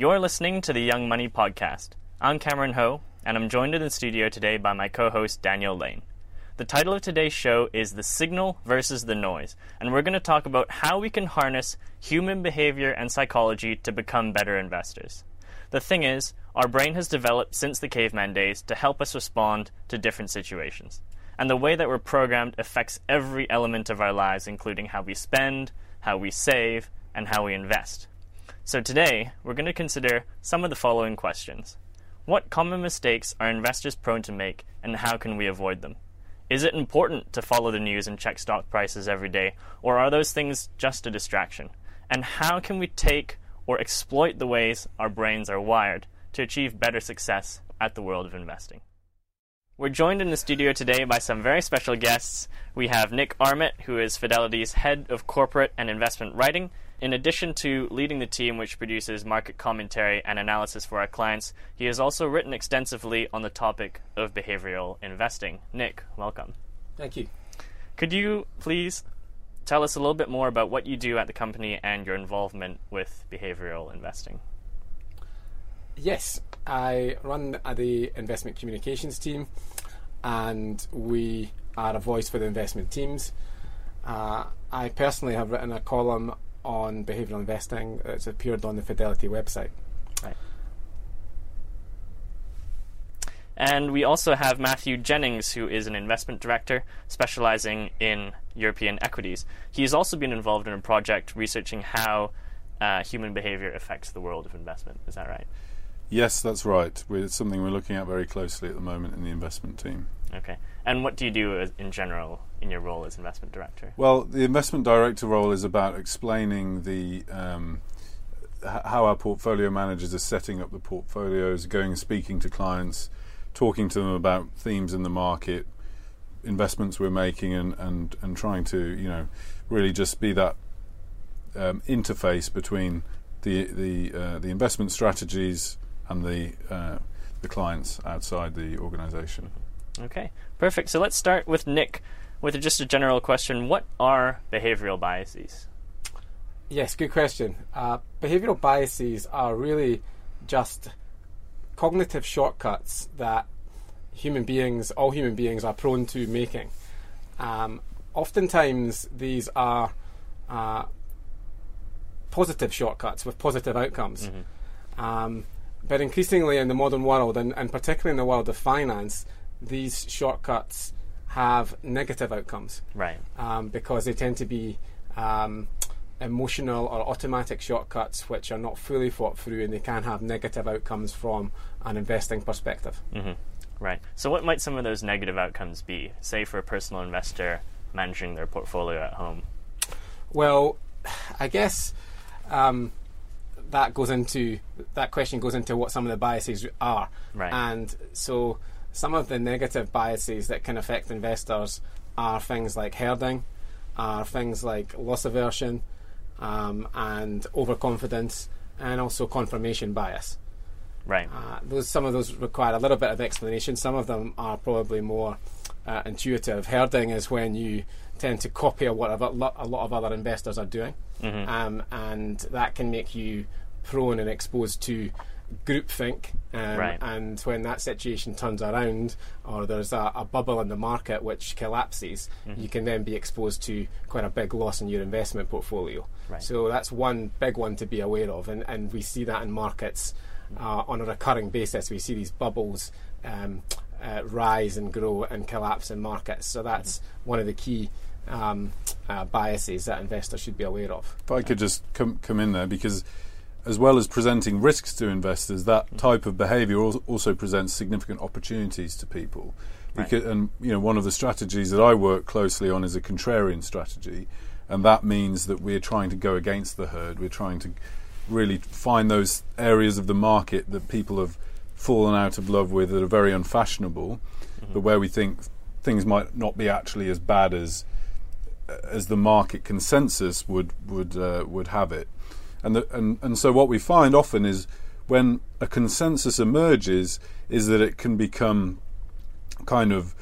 You're listening to the Young Money Podcast. I'm Cameron Ho, and I'm joined in the studio today by my co host Daniel Lane. The title of today's show is The Signal versus the Noise, and we're going to talk about how we can harness human behavior and psychology to become better investors. The thing is, our brain has developed since the caveman days to help us respond to different situations. And the way that we're programmed affects every element of our lives, including how we spend, how we save, and how we invest. So today, we're going to consider some of the following questions. What common mistakes are investors prone to make, and how can we avoid them? Is it important to follow the news and check stock prices every day, or are those things just a distraction? And how can we take or exploit the ways our brains are wired to achieve better success at the world of investing? We're joined in the studio today by some very special guests. We have Nick Armet, who is Fidelity's head of corporate and investment writing. In addition to leading the team which produces market commentary and analysis for our clients, he has also written extensively on the topic of behavioral investing. Nick, welcome. Thank you. Could you please tell us a little bit more about what you do at the company and your involvement with behavioral investing? Yes, I run the investment communications team, and we are a voice for the investment teams. Uh, I personally have written a column on behavioural investing that's appeared on the Fidelity website. Right. And we also have Matthew Jennings, who is an investment director specializing in European equities. He has also been involved in a project researching how uh, human behavior affects the world of investment. Is that right? Yes, that's right. It's something we're looking at very closely at the moment in the investment team. Okay. And what do you do as, in general in your role as investment director? Well, the investment director role is about explaining the um, h- how our portfolio managers are setting up the portfolios, going and speaking to clients, talking to them about themes in the market, investments we're making, and and, and trying to you know really just be that um, interface between the the uh, the investment strategies and the uh, the clients outside the organisation. Okay, perfect. So let's start with Nick with just a general question. What are behavioral biases? Yes, good question. Uh, behavioral biases are really just cognitive shortcuts that human beings, all human beings, are prone to making. Um, oftentimes, these are uh, positive shortcuts with positive outcomes. Mm-hmm. Um, but increasingly in the modern world, and, and particularly in the world of finance, these shortcuts have negative outcomes. Right. Um, because they tend to be um, emotional or automatic shortcuts which are not fully thought through and they can have negative outcomes from an investing perspective. Mm-hmm. Right. So, what might some of those negative outcomes be? Say, for a personal investor managing their portfolio at home? Well, I guess. Um, that goes into that question goes into what some of the biases are, right. and so some of the negative biases that can affect investors are things like herding, are things like loss aversion, um, and overconfidence, and also confirmation bias. Right. Uh, those some of those require a little bit of explanation. Some of them are probably more uh, intuitive. Herding is when you tend to copy what a lot of other investors are doing, mm-hmm. um, and that can make you prone and exposed to groupthink. Um, right. And when that situation turns around, or there's a, a bubble in the market which collapses, mm-hmm. you can then be exposed to quite a big loss in your investment portfolio. Right. So that's one big one to be aware of, and, and we see that in markets uh, on a recurring basis. We see these bubbles. Um, uh, rise and grow and collapse in markets. So that's mm-hmm. one of the key um, uh, biases that investors should be aware of. If I could just come come in there because as well as presenting risks to investors, that mm-hmm. type of behaviour also presents significant opportunities to people. Because, right. And you know, one of the strategies that I work closely on is a contrarian strategy, and that means that we're trying to go against the herd. We're trying to really find those areas of the market that people have fallen out of love with that are very unfashionable, mm-hmm. but where we think things might not be actually as bad as as the market consensus would would uh, would have it. And, the, and and so what we find often is when a consensus emerges is that it can become kind of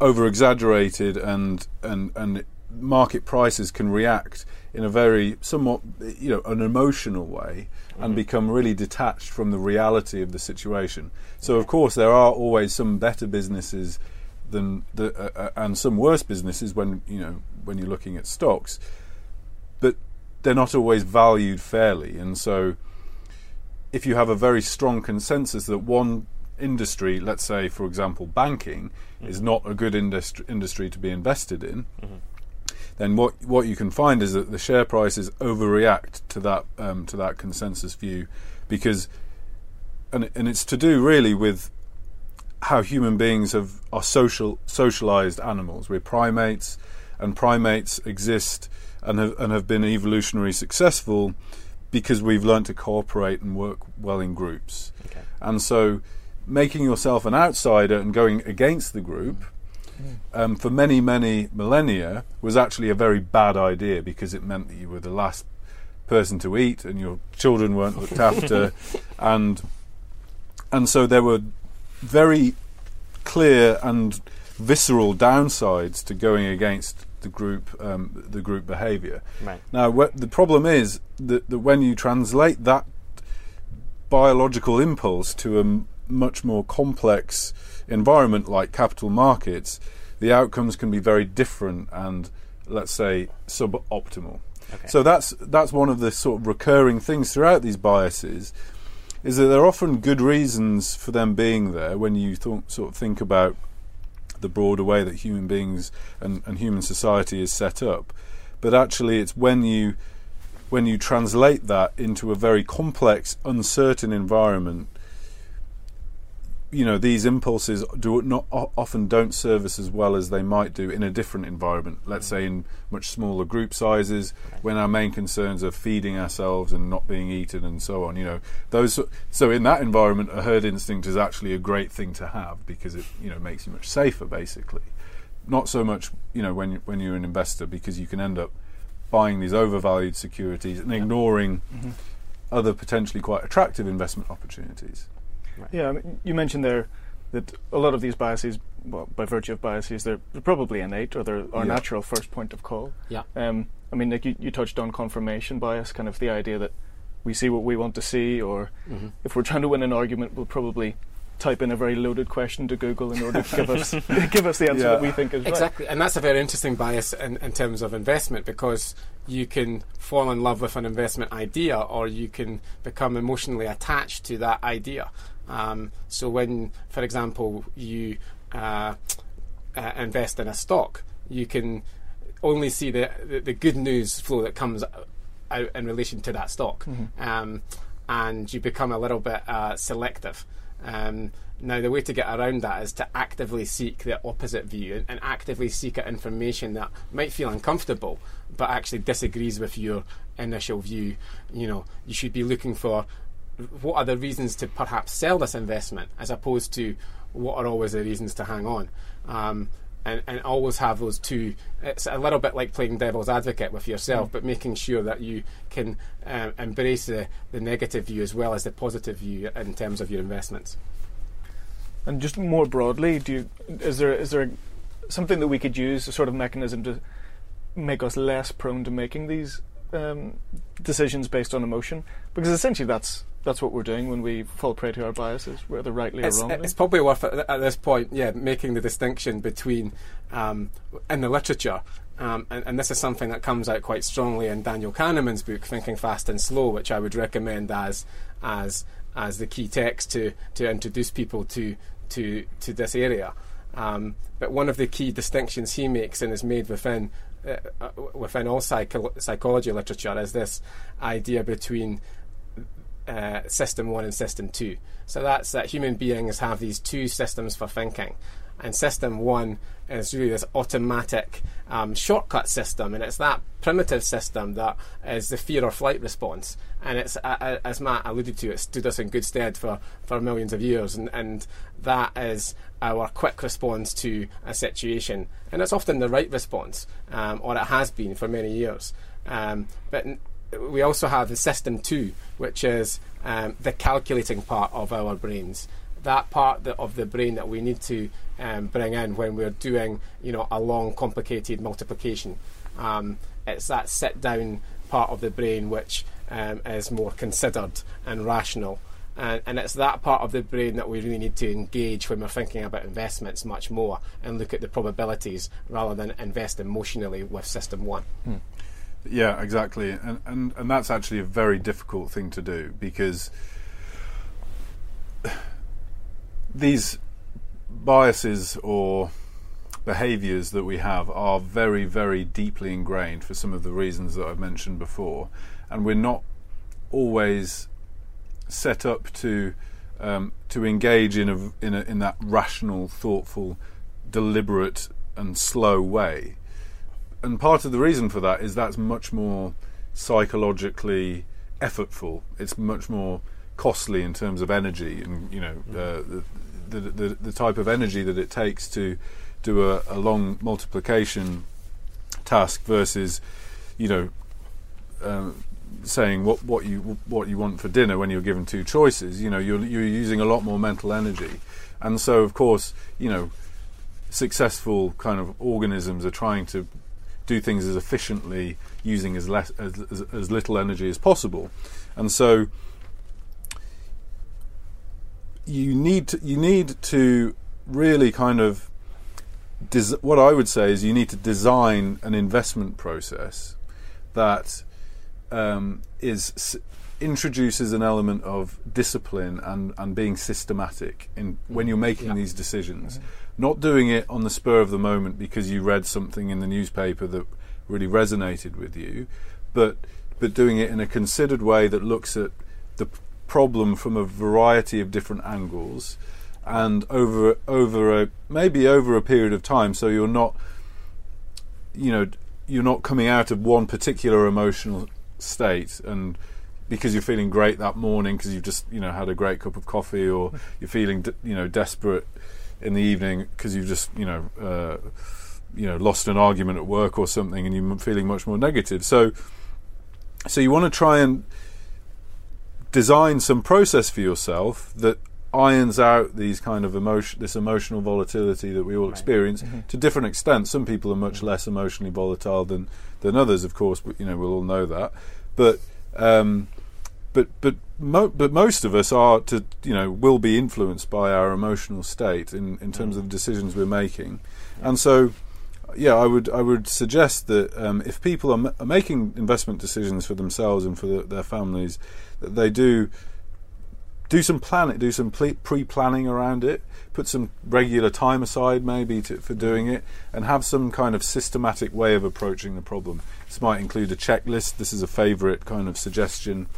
over exaggerated and and and market prices can react in a very somewhat you know an emotional way and become really detached from the reality of the situation. So of course there are always some better businesses than the uh, uh, and some worse businesses when you know when you're looking at stocks, but they're not always valued fairly, and so if you have a very strong consensus that one industry, let's say for example banking, is not a good industry industry to be invested in, then what what you can find is that the share prices overreact to that um, to that consensus view, because and and it's to do really with how human beings have are social socialized animals. We're primates, and primates exist and have and have been evolutionary successful because we've learned to cooperate and work well in groups. Okay. And so, making yourself an outsider and going against the group um, for many, many millennia was actually a very bad idea because it meant that you were the last person to eat and your children weren't looked after, and and so there were very clear and visceral downsides to going against the group um, the group behaviour. Right. Now, wh- the problem is that, that when you translate that biological impulse to a m- much more complex environment like capital markets, the outcomes can be very different and, let's say, suboptimal. Okay. So that's that's one of the sort of recurring things throughout these biases, is that there are often good reasons for them being there when you th- sort of think about the broader way that human beings and, and human society is set up. But actually, it's when you when you translate that into a very complex, uncertain environment, you know these impulses do not often don't serve us as well as they might do in a different environment. Let's say in much smaller group sizes, when our main concerns are feeding ourselves and not being eaten and so on. You know those. So in that environment, a herd instinct is actually a great thing to have because it you know makes you much safer, basically. Not so much you know when when you're an investor because you can end up buying these overvalued securities and ignoring mm-hmm. other potentially quite attractive investment opportunities. Yeah, I mean, you mentioned there that a lot of these biases, well, by virtue of biases, they're probably innate or they're our Yeah. natural first point of call. Yeah. Um, I mean, like you, you touched on confirmation bias, kind of the idea that we see what we want to see, or Mm-hmm. if we're trying to win an argument, we'll probably type in a very loaded question to Google in order to give us give us the answer Yeah. that we think is right. Exactly, and that's a very interesting bias in, in terms of investment because you can fall in love with an investment idea or you can become emotionally attached to that idea. Um, so, when, for example, you uh, uh, invest in a stock, you can only see the, the, the good news flow that comes out in relation to that stock. Um, and you become a little bit uh, selective. Um, now, the way to get around that is to actively seek the opposite view and, and actively seek out information that might feel uncomfortable but actually disagrees with your initial view. You know, you should be looking for what are the reasons to perhaps sell this investment as opposed to what are always the reasons to hang on. Um, and, and always have those two. It's a little bit like playing devil's advocate with yourself, but making sure that you can um, embrace the, the negative view as well as the positive view in terms of your investments. And just more broadly, do you, is there is there something that we could use, a sort of mechanism to make us less prone to making these um, decisions based on emotion? Because essentially, that's that's what we're doing when we fall prey to our biases, whether rightly It's, or wrongly. it's probably worth it at this point, yeah, making the distinction between um, in the literature. Um, and, and this is something that comes out quite strongly in Daniel Kahneman's book, Thinking Fast and Slow, which I would recommend as as as the key text to to introduce people to to to this area. Um, but one of the key distinctions he makes and is made within uh, uh, within all psycho- psychology literature is this idea between uh, system one and system two. So that's that human beings have these two systems for thinking. And system one is really this automatic um, shortcut system, and it's that primitive system that is the fear or flight response. And it's, uh, as Matt alluded to, it stood us in good stead for, for millions of years, and, and that is our quick response to a situation. And it's often the right response, um, or it has been for many years. Um, but we also have the system two, which is um, the calculating part of our brains. That part of the brain that we need to um, bring in when we're doing, you know, a long, complicated multiplication. Um, it's that sit down part of the brain which um, is more considered and rational. And, and it's that part of the brain that we really need to engage when we're thinking about investments much more and look at the probabilities rather than invest emotionally with system one. Yeah, exactly, and, and and that's actually a very difficult thing to do because these biases or behaviors that we have are very, very deeply ingrained for some of the reasons that I've mentioned before, and we're not always set up to um, to engage in a, in a, in that rational, thoughtful, deliberate, and slow way. And part of the reason for that is that's much more psychologically effortful. It's much more costly in terms of energy, and you know uh, the, the, the the type of energy that it takes to do a, a long multiplication task versus, you know, um, saying what, what you what you want for dinner when you're given two choices. You know, you're you're using a lot more mental energy, and so of course, you know, successful kind of organisms are trying to do things as efficiently using as less as, as, as little energy as possible, and so you need to, you need to really kind of des- what I would say is you need to design an investment process that um, is s- introduces an element of discipline and, and being systematic in when you're making Yeah. these decisions. Not doing it on the spur of the moment because you read something in the newspaper that really resonated with you, but but doing it in a considered way that looks at the problem from a variety of different angles and over over a maybe over a period of time so you're not you know you're not coming out of one particular emotional state and because you're feeling great that morning because you've just you know had a great cup of coffee or you're feeling you know desperate in the evening because you've just you know uh, you know lost an argument at work or something and you're feeling much more negative. So so you want to try and design some process for yourself that irons out these kind of emotion this emotional volatility that we all experience to different extents some people are much less emotionally volatile than than others of course but you know we'll all know that. But um but but mo- but most of us are to you know will be influenced by our emotional state in in terms of the decisions we're making and so yeah, I would I would suggest that um, if people are, ma- are making investment decisions for themselves and for the, their families, that they do do some planning, do some pre-planning around it, put some regular time aside maybe to, for doing it, and have some kind of systematic way of approaching the problem. This might include a checklist. This is a favourite kind of suggestion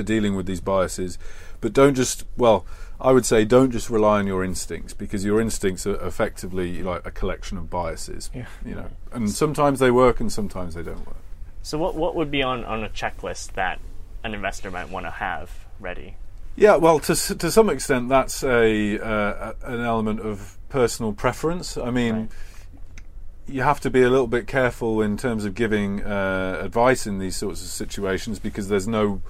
for dealing with these biases, but don't just well. I would say don't just rely on your instincts because your instincts are effectively like a collection of biases. Yeah. You know, and sometimes they work and sometimes they don't work. So what what would be on, on a checklist that an investor might want to have ready? Yeah, well, to to some extent, that's a, uh, an element of personal preference. I mean, Right. you have to be a little bit careful in terms of giving uh, advice in these sorts of situations because there's no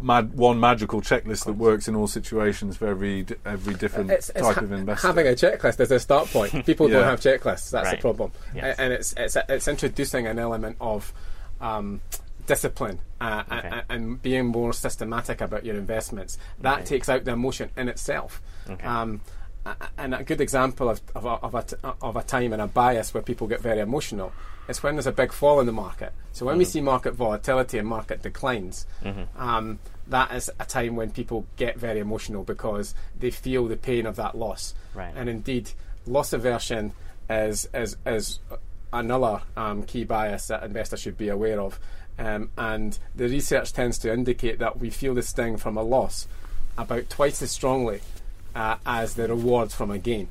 mad, one magical checklist that works in all situations for every every different It's, it's type ha- of investor. having a checklist is a start point. People Yeah. don't have checklists. That's Right. the problem. Yes. And it's it's it's introducing an element of um, discipline uh, Okay. and, and being more systematic about your investments. That Okay. takes out the emotion in itself. Okay. Um, and a good example of, of, a, of, a t- of a time and a bias where people get very emotional is when there's a big fall in the market. So when we see market volatility and market declines, um, that is a time when people get very emotional because they feel the pain of that loss. Right. And indeed, loss aversion is is is another um, key bias that investors should be aware of. Um, and the research tends to indicate that we feel the sting from a loss about twice as strongly uh, as the rewards from a gain.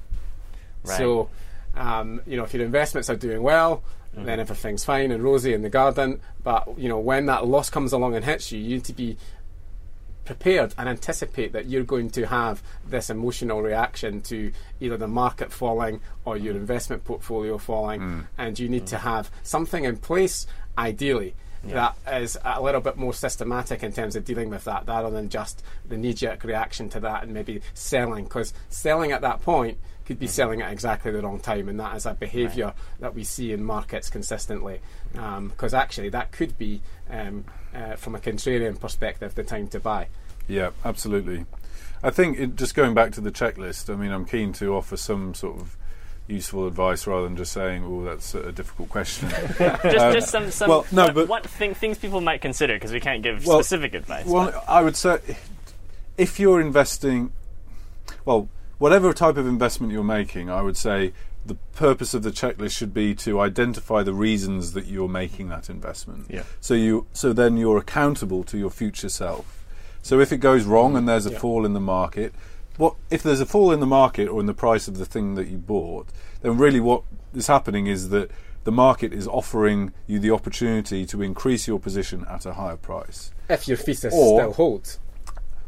Right. So, um, you know, if your investments are doing well, Mm-hmm. then everything's fine and rosy in the garden. But you know, when that loss comes along and hits you, you need to be prepared and anticipate that you're going to have this emotional reaction to either the market falling or your mm. investment portfolio falling, mm. and you need to mm. have something in place, ideally, Yeah. that is a little bit more systematic in terms of dealing with that, rather than just the knee-jerk reaction to that and maybe selling. Because selling at that point could be selling at exactly the wrong time, and that is a behaviour that we see in markets consistently. Because actually, that could be, um, uh, from a contrarian perspective, the time to buy. Yeah, absolutely. I think it, just going back to the checklist. I mean, I'm keen to offer some sort of useful advice rather than just saying, "Oh, that's a difficult question." just, just some, some well, no, what, but- what thing, things people might consider because we can't give Well, specific advice. well, but- I would say if you're investing, well, whatever type of investment you're making, I would say the purpose of the checklist should be to identify the reasons that you're making that investment. Yeah. So you, so then you're accountable to your future self. So if it goes wrong and there's a Yeah. fall in the market, what if there's a fall in the market or in the price of the thing that you bought? Then really, what is happening is that the market is offering you the opportunity to increase your position at a higher price. If your thesis Or- still holds.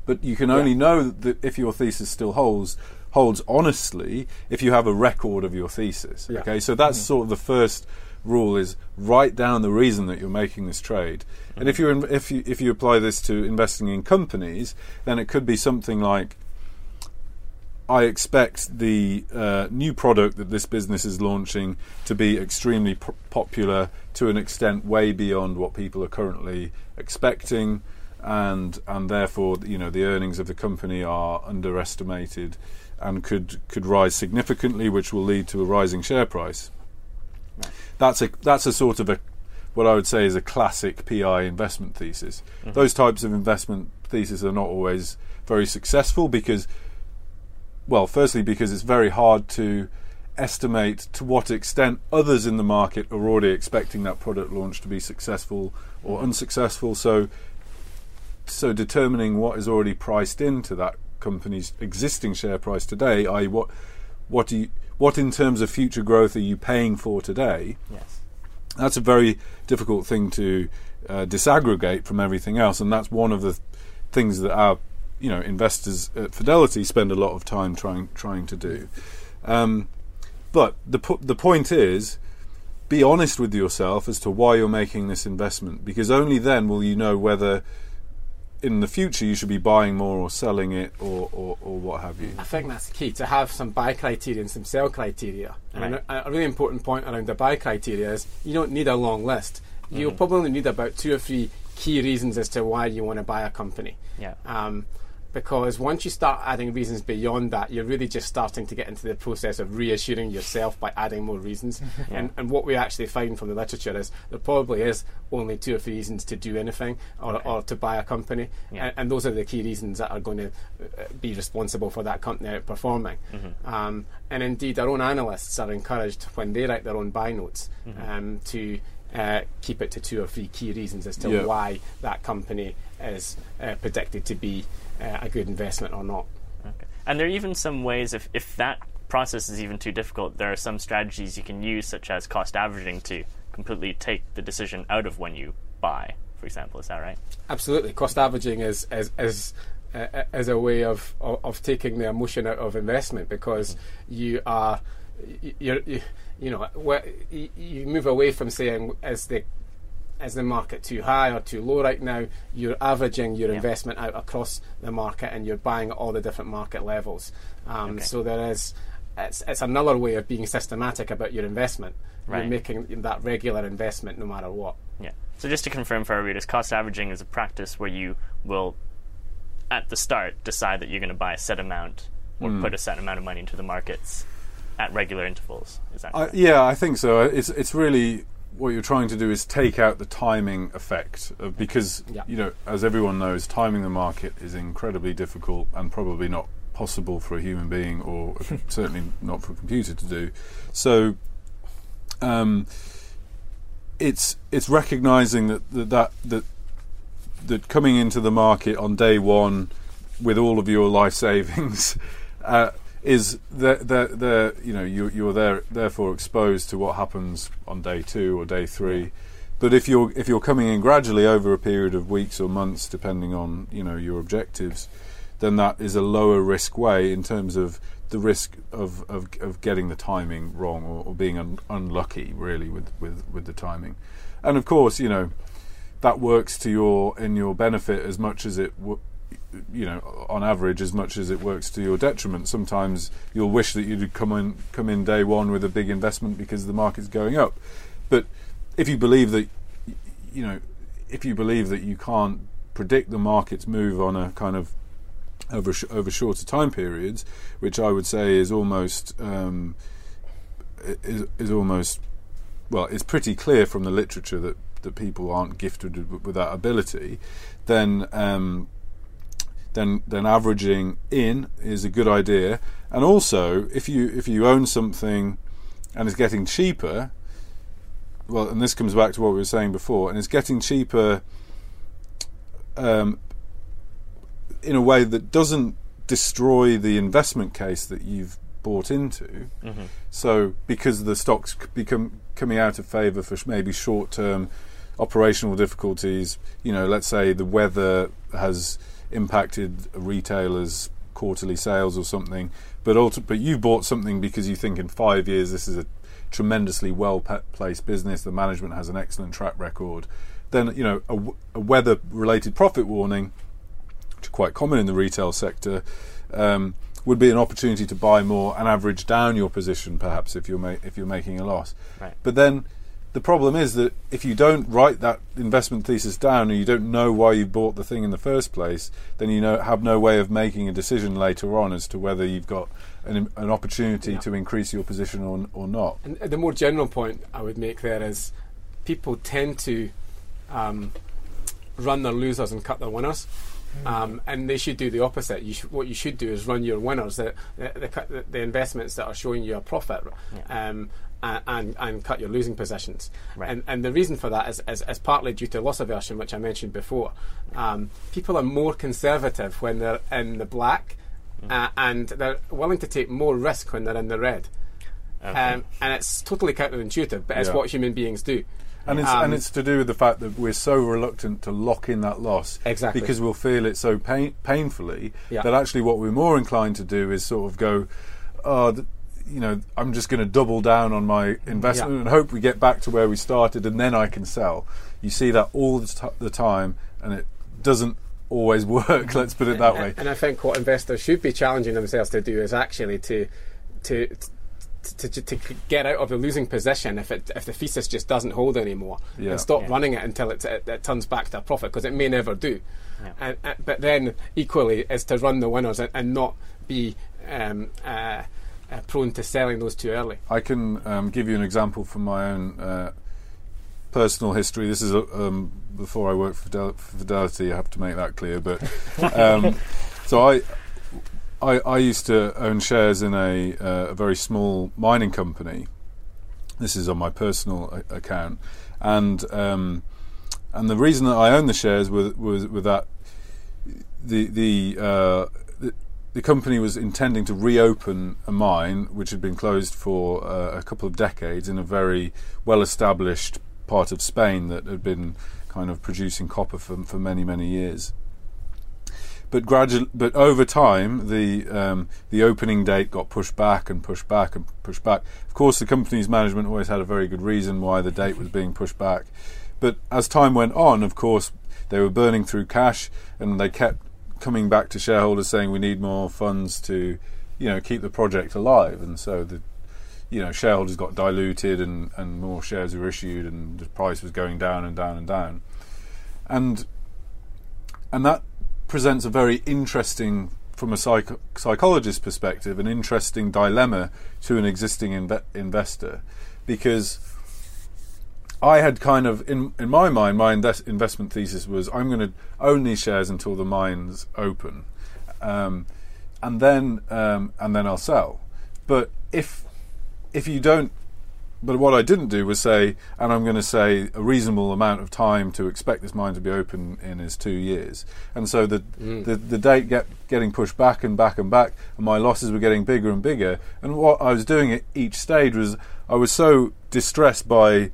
But you can only know that if your thesis still holds holds honestly if you have a record of your thesis. Yeah. Okay, so that's sort of the first rule: is write down the reason that you're making this trade. And if you're in, if you if you apply this to investing in companies, then it could be something like. I expect the uh, new product that this business is launching to be extremely p- popular to an extent way beyond what people are currently expecting, and and therefore you know the earnings of the company are underestimated, and could could rise significantly, which will lead to a rising share price. That's a that's a sort of a what I would say is a classic PI investment thesis. Mm-hmm. Those types of investment theses are not always very successful because well, firstly, because it's very hard to estimate to what extent others in the market are already expecting that product launch to be successful or mm-hmm. unsuccessful. So, so determining what is already priced into that company's existing share price today, i.e., what what do you, what in terms of future growth are you paying for today? yes. that's a very difficult thing to uh, disaggregate from everything else, and that's one of the th- things that our you know investors at Fidelity spend a lot of time trying trying to do. Um, but the po- the point is, be honest with yourself as to why you're making this investment, because only then will you know whether in the future you should be buying more or selling it or, or, or what have you. I think that's key to have some buy criteria and some sell criteria. And a, a really important point around the buy criteria is you don't need a long list. You'll Mm-hmm. probably need about two or three key reasons as to why you want to buy a company. Yeah. Um, because once you start adding reasons beyond that, you're really just starting to get into the process of reassuring yourself by adding more reasons. and, and what we actually find from the literature is there probably is only two or three reasons to do anything or, or to buy a company. Yeah. And, and those are the key reasons that are going to uh, be responsible for that company outperforming. Um, and indeed, our own analysts are encouraged when they write their own buy notes um, to uh, keep it to two or three key reasons as to Yeah. why that company is uh, predicted to be uh, a good investment or not. Okay. And there are even some ways, if, if that process is even too difficult, there are some strategies you can use, such as cost averaging, to completely take the decision out of when you buy, for example. Is that right? Absolutely, cost averaging is is is, uh, is a way of, of of taking the emotion out of investment because you are you're, you you know you you move away from saying is the is the market too high or too low right now? You're averaging your Yeah. investment out across the market and you're buying at all the different market levels. Um, Okay. So there is it's, it's another way of being systematic about your investment. Right. You're making that regular investment no matter what. Yeah. So just to confirm for our readers, cost averaging is a practice where you will, at the start, decide that you're going to buy a set amount or put a set amount of money into the markets at regular intervals. Is that I, correct? yeah, I think so. It's it's really what you're trying to do is take out the timing effect of, because Yeah. you know, as everyone knows, timing the market is incredibly difficult and probably not possible for a human being or certainly not for a computer to do. So, um, it's it's recognizing that that that that, that coming into the market on day one with all of your life savings uh, is that that that you know you you're there therefore exposed to what happens on day two or day three. But if you're if you're coming in gradually over a period of weeks or months, depending on you know your objectives, then that is a lower risk way in terms of the risk of, of, of getting the timing wrong or, or being un, unlucky really with, with, with the timing. And of course, you know, that works to your in your benefit as much as it. W- you know, on average, as much as it works to your detriment. Sometimes you'll wish that you'd come in come in day one with a big investment because the market's going up. But if you believe that, you know, if you believe that you can't predict the market's move on a kind of over over shorter time periods, which I would say is almost um, is, is almost well, it's pretty clear from the literature that that people aren't gifted with, with that ability, then um, then then averaging in is a good idea. And also, if you if you own something and it's getting cheaper, well, and this comes back to what we were saying before, and it's getting cheaper um, in a way that doesn't destroy the investment case that you've bought into. Mm-hmm. So, because the stocks become coming out of favour for maybe short-term operational difficulties, you know, let's say the weather has impacted retailer's quarterly sales or something, but ulti- but you bought something because you think in five years this is a tremendously well placed business. The management has an excellent track record. Then you know a weather related profit warning, which are quite common in the retail sector. Um, would be an opportunity to buy more and average down your position, perhaps if you're ma- if you're making a loss. Right. But then the problem is that if you don't write that investment thesis down and you don't know why you bought the thing in the first place, then you know have no way of making a decision later on as to whether you've got an, an opportunity Yeah. to increase your position or, or not. And the more general point I would make there is people tend to um, run their losers and cut their winners. Um, and they should do the opposite. You should, what you should do is run your winners, the, the, the, the, the investments that are showing you a profit, Yeah. um, and, and, and cut your losing positions. Right. And, and the reason for that is, is, is partly due to loss aversion, which I mentioned before. Um, people are more conservative when they're in the black, Mm. uh, and they're willing to take more risk when they're in the red. Okay. Um, and it's totally counterintuitive, but it's Yeah. what human beings do. And it's Um, and it's to do with the fact that we're so reluctant to lock in that loss Exactly. because we'll feel it so pain, painfully Yeah. that actually what we're more inclined to do is sort of go, oh, th- you know, I'm just going to double down on my investment Yeah. and hope we get back to where we started and then I can sell. You see that all the, t- the time, and it doesn't always work. Let's put it that way. And I think what investors should be challenging themselves to do is actually to to to, to, to get out of the losing position if it if the thesis just doesn't hold anymore Yeah. and stop Yeah. running it until it, it, it turns back to a profit because it may never do. Yeah. And, and, but then equally is to run the winners and, and not be um, uh, uh, prone to selling those too early. I can um, give you an example from my own uh, personal history. This is uh, um, before I worked for Fidel- for Fidelity. I have to make that clear. But um, so I, I, I used to own shares in a, uh, a very small mining company. This is on my personal a- account, and um, and the reason that I owned the shares was was with that the the, uh, the company was intending to reopen a mine which had been closed for uh, a couple of decades in a very well established part of Spain that had been kind of producing copper for, for many many years. But gradually, but over time, the um, the opening date got pushed back and pushed back and pushed back. Of course, the company's management always had a very good reason why the date was being pushed back. But as time went on, of course, they were burning through cash, and they kept coming back to shareholders saying we need more funds to, you know, keep the project alive. And so the, you know, shareholders got diluted, and and more shares were issued, and the price was going down and down and down, and and that presents a very interesting, from a psych- psychologist's perspective, an interesting dilemma to an existing inve- investor, because I had kind of in in my mind, my indes- investment thesis was I'm going to own these shares until the mines open, um, and then um, and then I'll sell. But if if you don't but what I didn't do was say, and I'm going to say a reasonable amount of time to expect this mine to be open in is two years. And so the the, the date get getting pushed back and back and back, and my losses were getting bigger and bigger. And what I was doing at each stage was I was so distressed by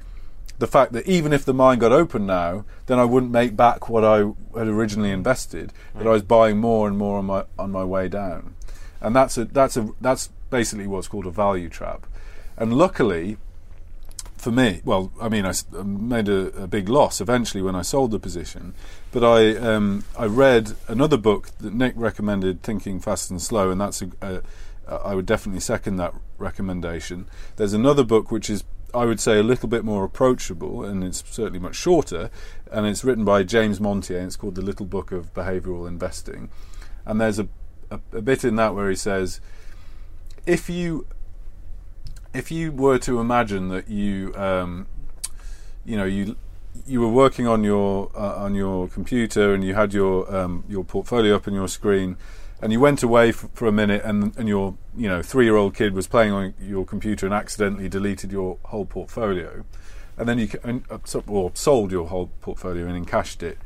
the fact that even if the mine got open now, then I wouldn't make back what I had originally invested. That I was buying more and more on my on my way down, and that's a that's a that's basically what's called a value trap. And luckily, for me, well, I mean, I made a, a big loss eventually when I sold the position. But I um, I read another book that Nick recommended, Thinking Fast and Slow, and that's a, a, I would definitely second that recommendation. There's another book which is I would say a little bit more approachable, and it's certainly much shorter, and it's written by James Montier. And it's called The Little Book of Behavioural Investing, and there's a, a, a bit in that where he says, if you if you were to imagine that you um, you know you you were working on your uh, on your computer and you had your um, your portfolio up on your screen and you went away f- for a minute and and your you know three year old kid was playing on your computer and accidentally deleted your whole portfolio. And then you and, uh, or sold your whole portfolio and encashed it.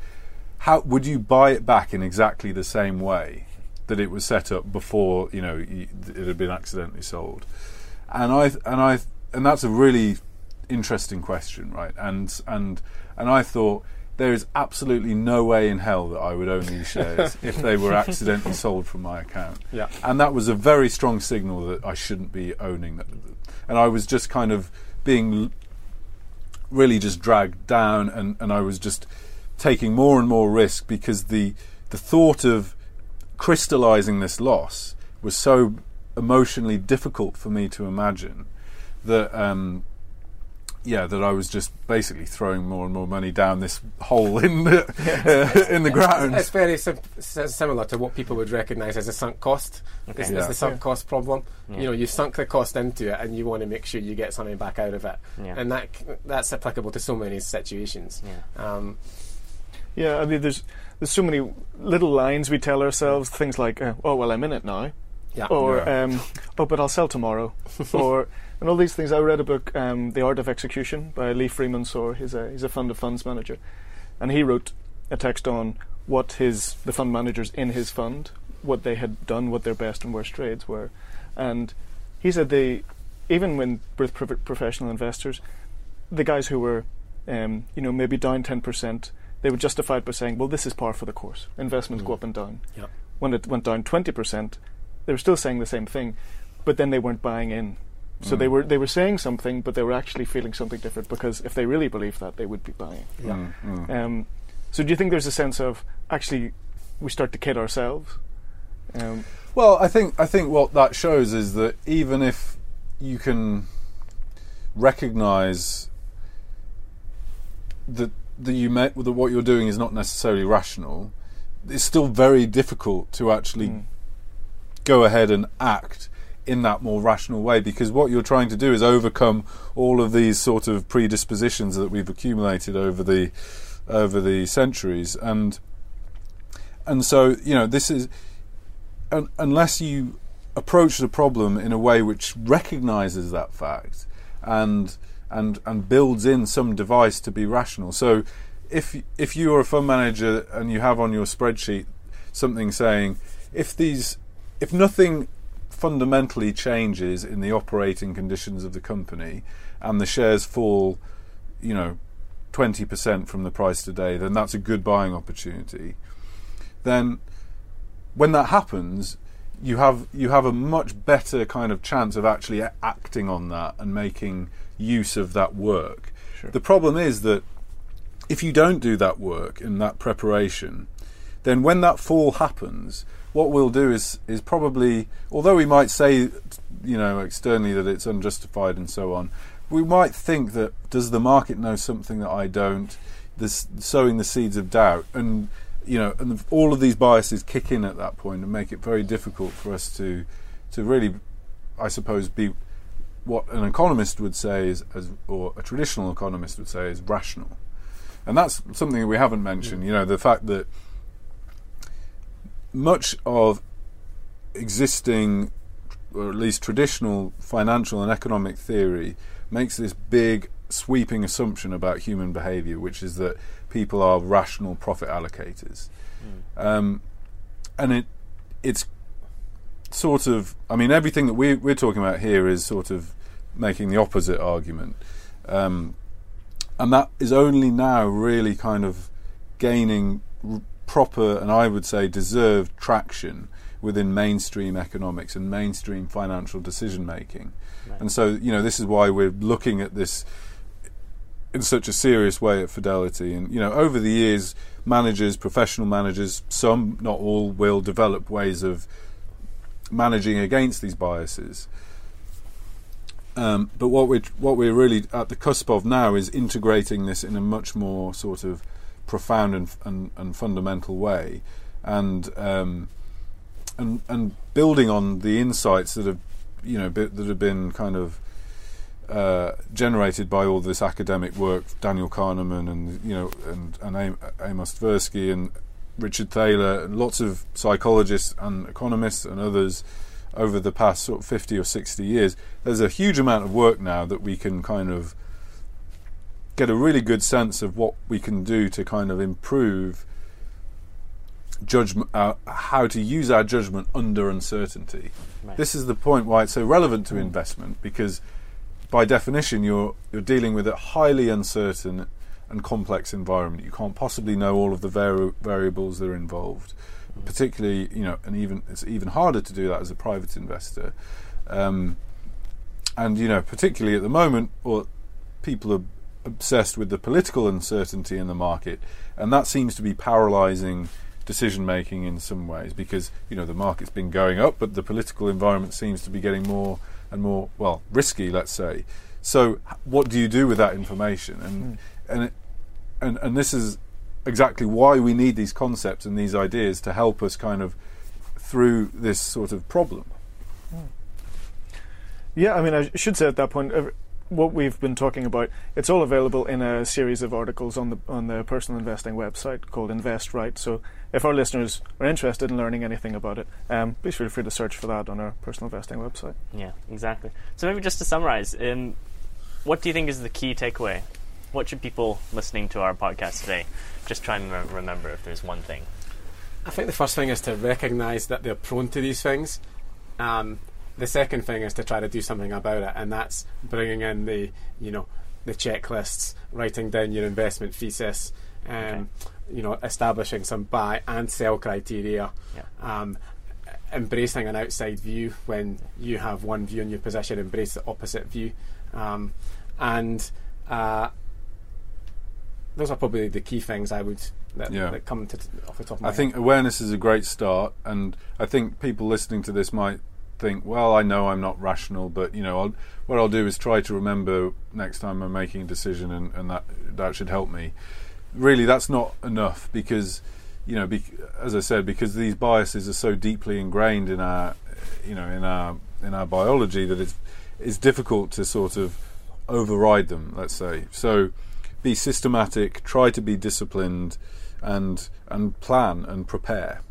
How would you buy it back in exactly the same way that it was set up before you know it had been accidentally sold? And I and I and that's a really interesting question, right? And and and I thought there is absolutely no way in hell that I would own these shares if they were accidentally sold from my account. Yeah. And that was a very strong signal that I shouldn't be owning them. And I was just kind of being really just dragged down and, and I was just taking more and more risk because the the thought of crystallizing this loss was so emotionally difficult for me to imagine that um, yeah that I was just basically throwing more and more money down this hole in the in the ground It's very sim- similar to what people would recognise as a sunk cost. Okay. It's, Yeah. it's the sunk cost problem. Yeah. You know, you sunk the cost into it, and you want to make sure you get something back out of it. Yeah. And that that's applicable to so many situations. Yeah. Um, Yeah, I mean, there's there's so many little lines we tell ourselves, things like, uh, "Oh well, I'm in it now," yeah. or Yeah. um, "Oh, but I'll sell tomorrow," or and all these things. I read a book, um, "The Art of Execution" by Lee Freeman-Shor. He's a he's a fund of funds manager, and he wrote a text on what his the fund managers in his fund, what they had done, what their best and worst trades were, and he said they, even when with pro- professional investors, the guys who were, um, you know, maybe down ten percent, they would justify it by saying, "Well, this is par for the course. Investments go Mm. up and down." Yep. When it went down twenty percent, they were still saying the same thing, but then they weren't buying in. So they Mm. were they were saying something, but they were actually feeling something different because if they really believed that, they would be buying. Yeah. Mm, mm. Um, so do you think there's a sense of actually we start to kid ourselves? Um, Well, I think I think what that shows is that even if you can recognise that that you met that what you're doing is not necessarily rational, it's still very difficult to actually mm, go ahead and act in that more rational way because what you're trying to do is overcome all of these sort of predispositions that we've accumulated over the over the centuries. And and so you know this is un, unless you approach the problem in a way which recognizes that fact and and and builds in some device to be rational. So if if you are a fund manager and you have on your spreadsheet something saying if these if nothing fundamentally changes in the operating conditions of the company and the shares fall you know 20% from the price today then that's a good buying opportunity then when that happens you have you have a much better kind of chance of actually acting on that and making use of that work Sure. the problem is that if you don't do that work and that preparation then when that fall happens what we'll do is is probably although we might say you know externally that it's unjustified and so on we might think that does the market know something that I don't? This sowing the seeds of doubt. And you know and all of these biases kick in at that point and make it very difficult for us to to really I suppose be what an economist would say is as or a traditional economist would say is rational. And that's something that we haven't mentioned. Mm. You know the fact that much of existing or at least traditional financial and economic theory makes this big sweeping assumption about human behavior which is that people are rational profit allocators. Um, and it it's sort of I mean everything that we, we're talking about here is sort of making the opposite argument. Um, and that is only now really kind of gaining r- proper and I would say deserved traction within mainstream economics and mainstream financial decision making Right. and so you know this is why we're looking at this in such a serious way at Fidelity. And you know, over the years, managers, professional managers, some, not all, will develop ways of managing against these biases. Um, but what we're what we're really at the cusp of now is integrating this in a much more sort of profound and and, and fundamental way, and um, and and building on the insights that have you know that have been kind of uh, generated by all this academic work, Daniel Kahneman and you know and and Amos Tversky and Richard Thaler and lots of psychologists and economists and others over the past sort of 50 or 60 years, there's a huge amount of work now that we can kind of get a really good sense of what we can do to kind of improve judgment, uh, how to use our judgment under uncertainty. Right. This is the point why it's so relevant to investment because, by definition, you're you're dealing with a highly uncertain and complex environment. You can't possibly know all of the vari- variables that are involved particularly you know, and even it's even harder to do that as a private investor. Um, and you know, particularly at the moment, or people are obsessed with the political uncertainty in the market, and that seems to be paralysing decision making in some ways because you know the market's been going up, but the political environment seems to be getting more and more well risky, let's say. So, what do you do with that information? And mm. and it, and and this is exactly why we need these concepts and these ideas to help us kind of through this sort of problem. Yeah, I mean, I should say at that point, what we've been talking about, it's all available in a series of articles on the on the personal investing website called Invest Right. So, if our listeners are interested in learning anything about it, um, please feel free to search for that on our personal investing website. Yeah, exactly. So, maybe just to summarize, um, what do you think is the key takeaway? What should people listening to our podcast today just try and re- remember if there's one thing. I think the first thing is to recognise that they're prone to these things. Um, the second thing is to try to do something about it, and that's bringing in the you know the checklists, writing down your investment thesis, um, okay. you know, establishing some buy and sell criteria, yeah. um, embracing an outside view when you have one view in your position, embrace the opposite view, um, and uh, those are probably the key things I would that, yeah. that come to t- off the top of my I head. think awareness is a great start, and I think people listening to this might think, well, I know I'm not rational, but you know, I'll, what I'll do is try to remember next time I'm making a decision, and, and that that should help me. Really, that's not enough because you know, be, as I said, because these biases are so deeply ingrained in our, you know, in our in our biology that it's it's difficult to sort of override them. Let's say so be systematic, try to be disciplined, and and plan and prepare.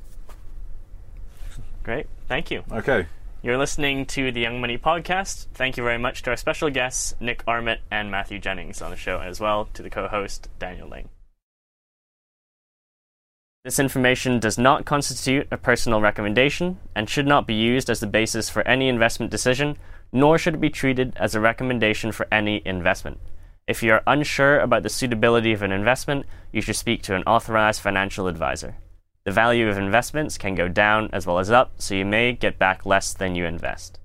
Great, thank you. Okay. You're listening to the Young Money Podcast. Thank you very much to our special guests, Nick Armet and Matthew Jennings, on the show, as well to the co host, Daniel Ling. This information does not constitute a personal recommendation and should not be used as the basis for any investment decision, nor should it be treated as a recommendation for any investment. If you are unsure about the suitability of an investment, you should speak to an authorized financial advisor. The value of investments can go down as well as up, so you may get back less than you invest.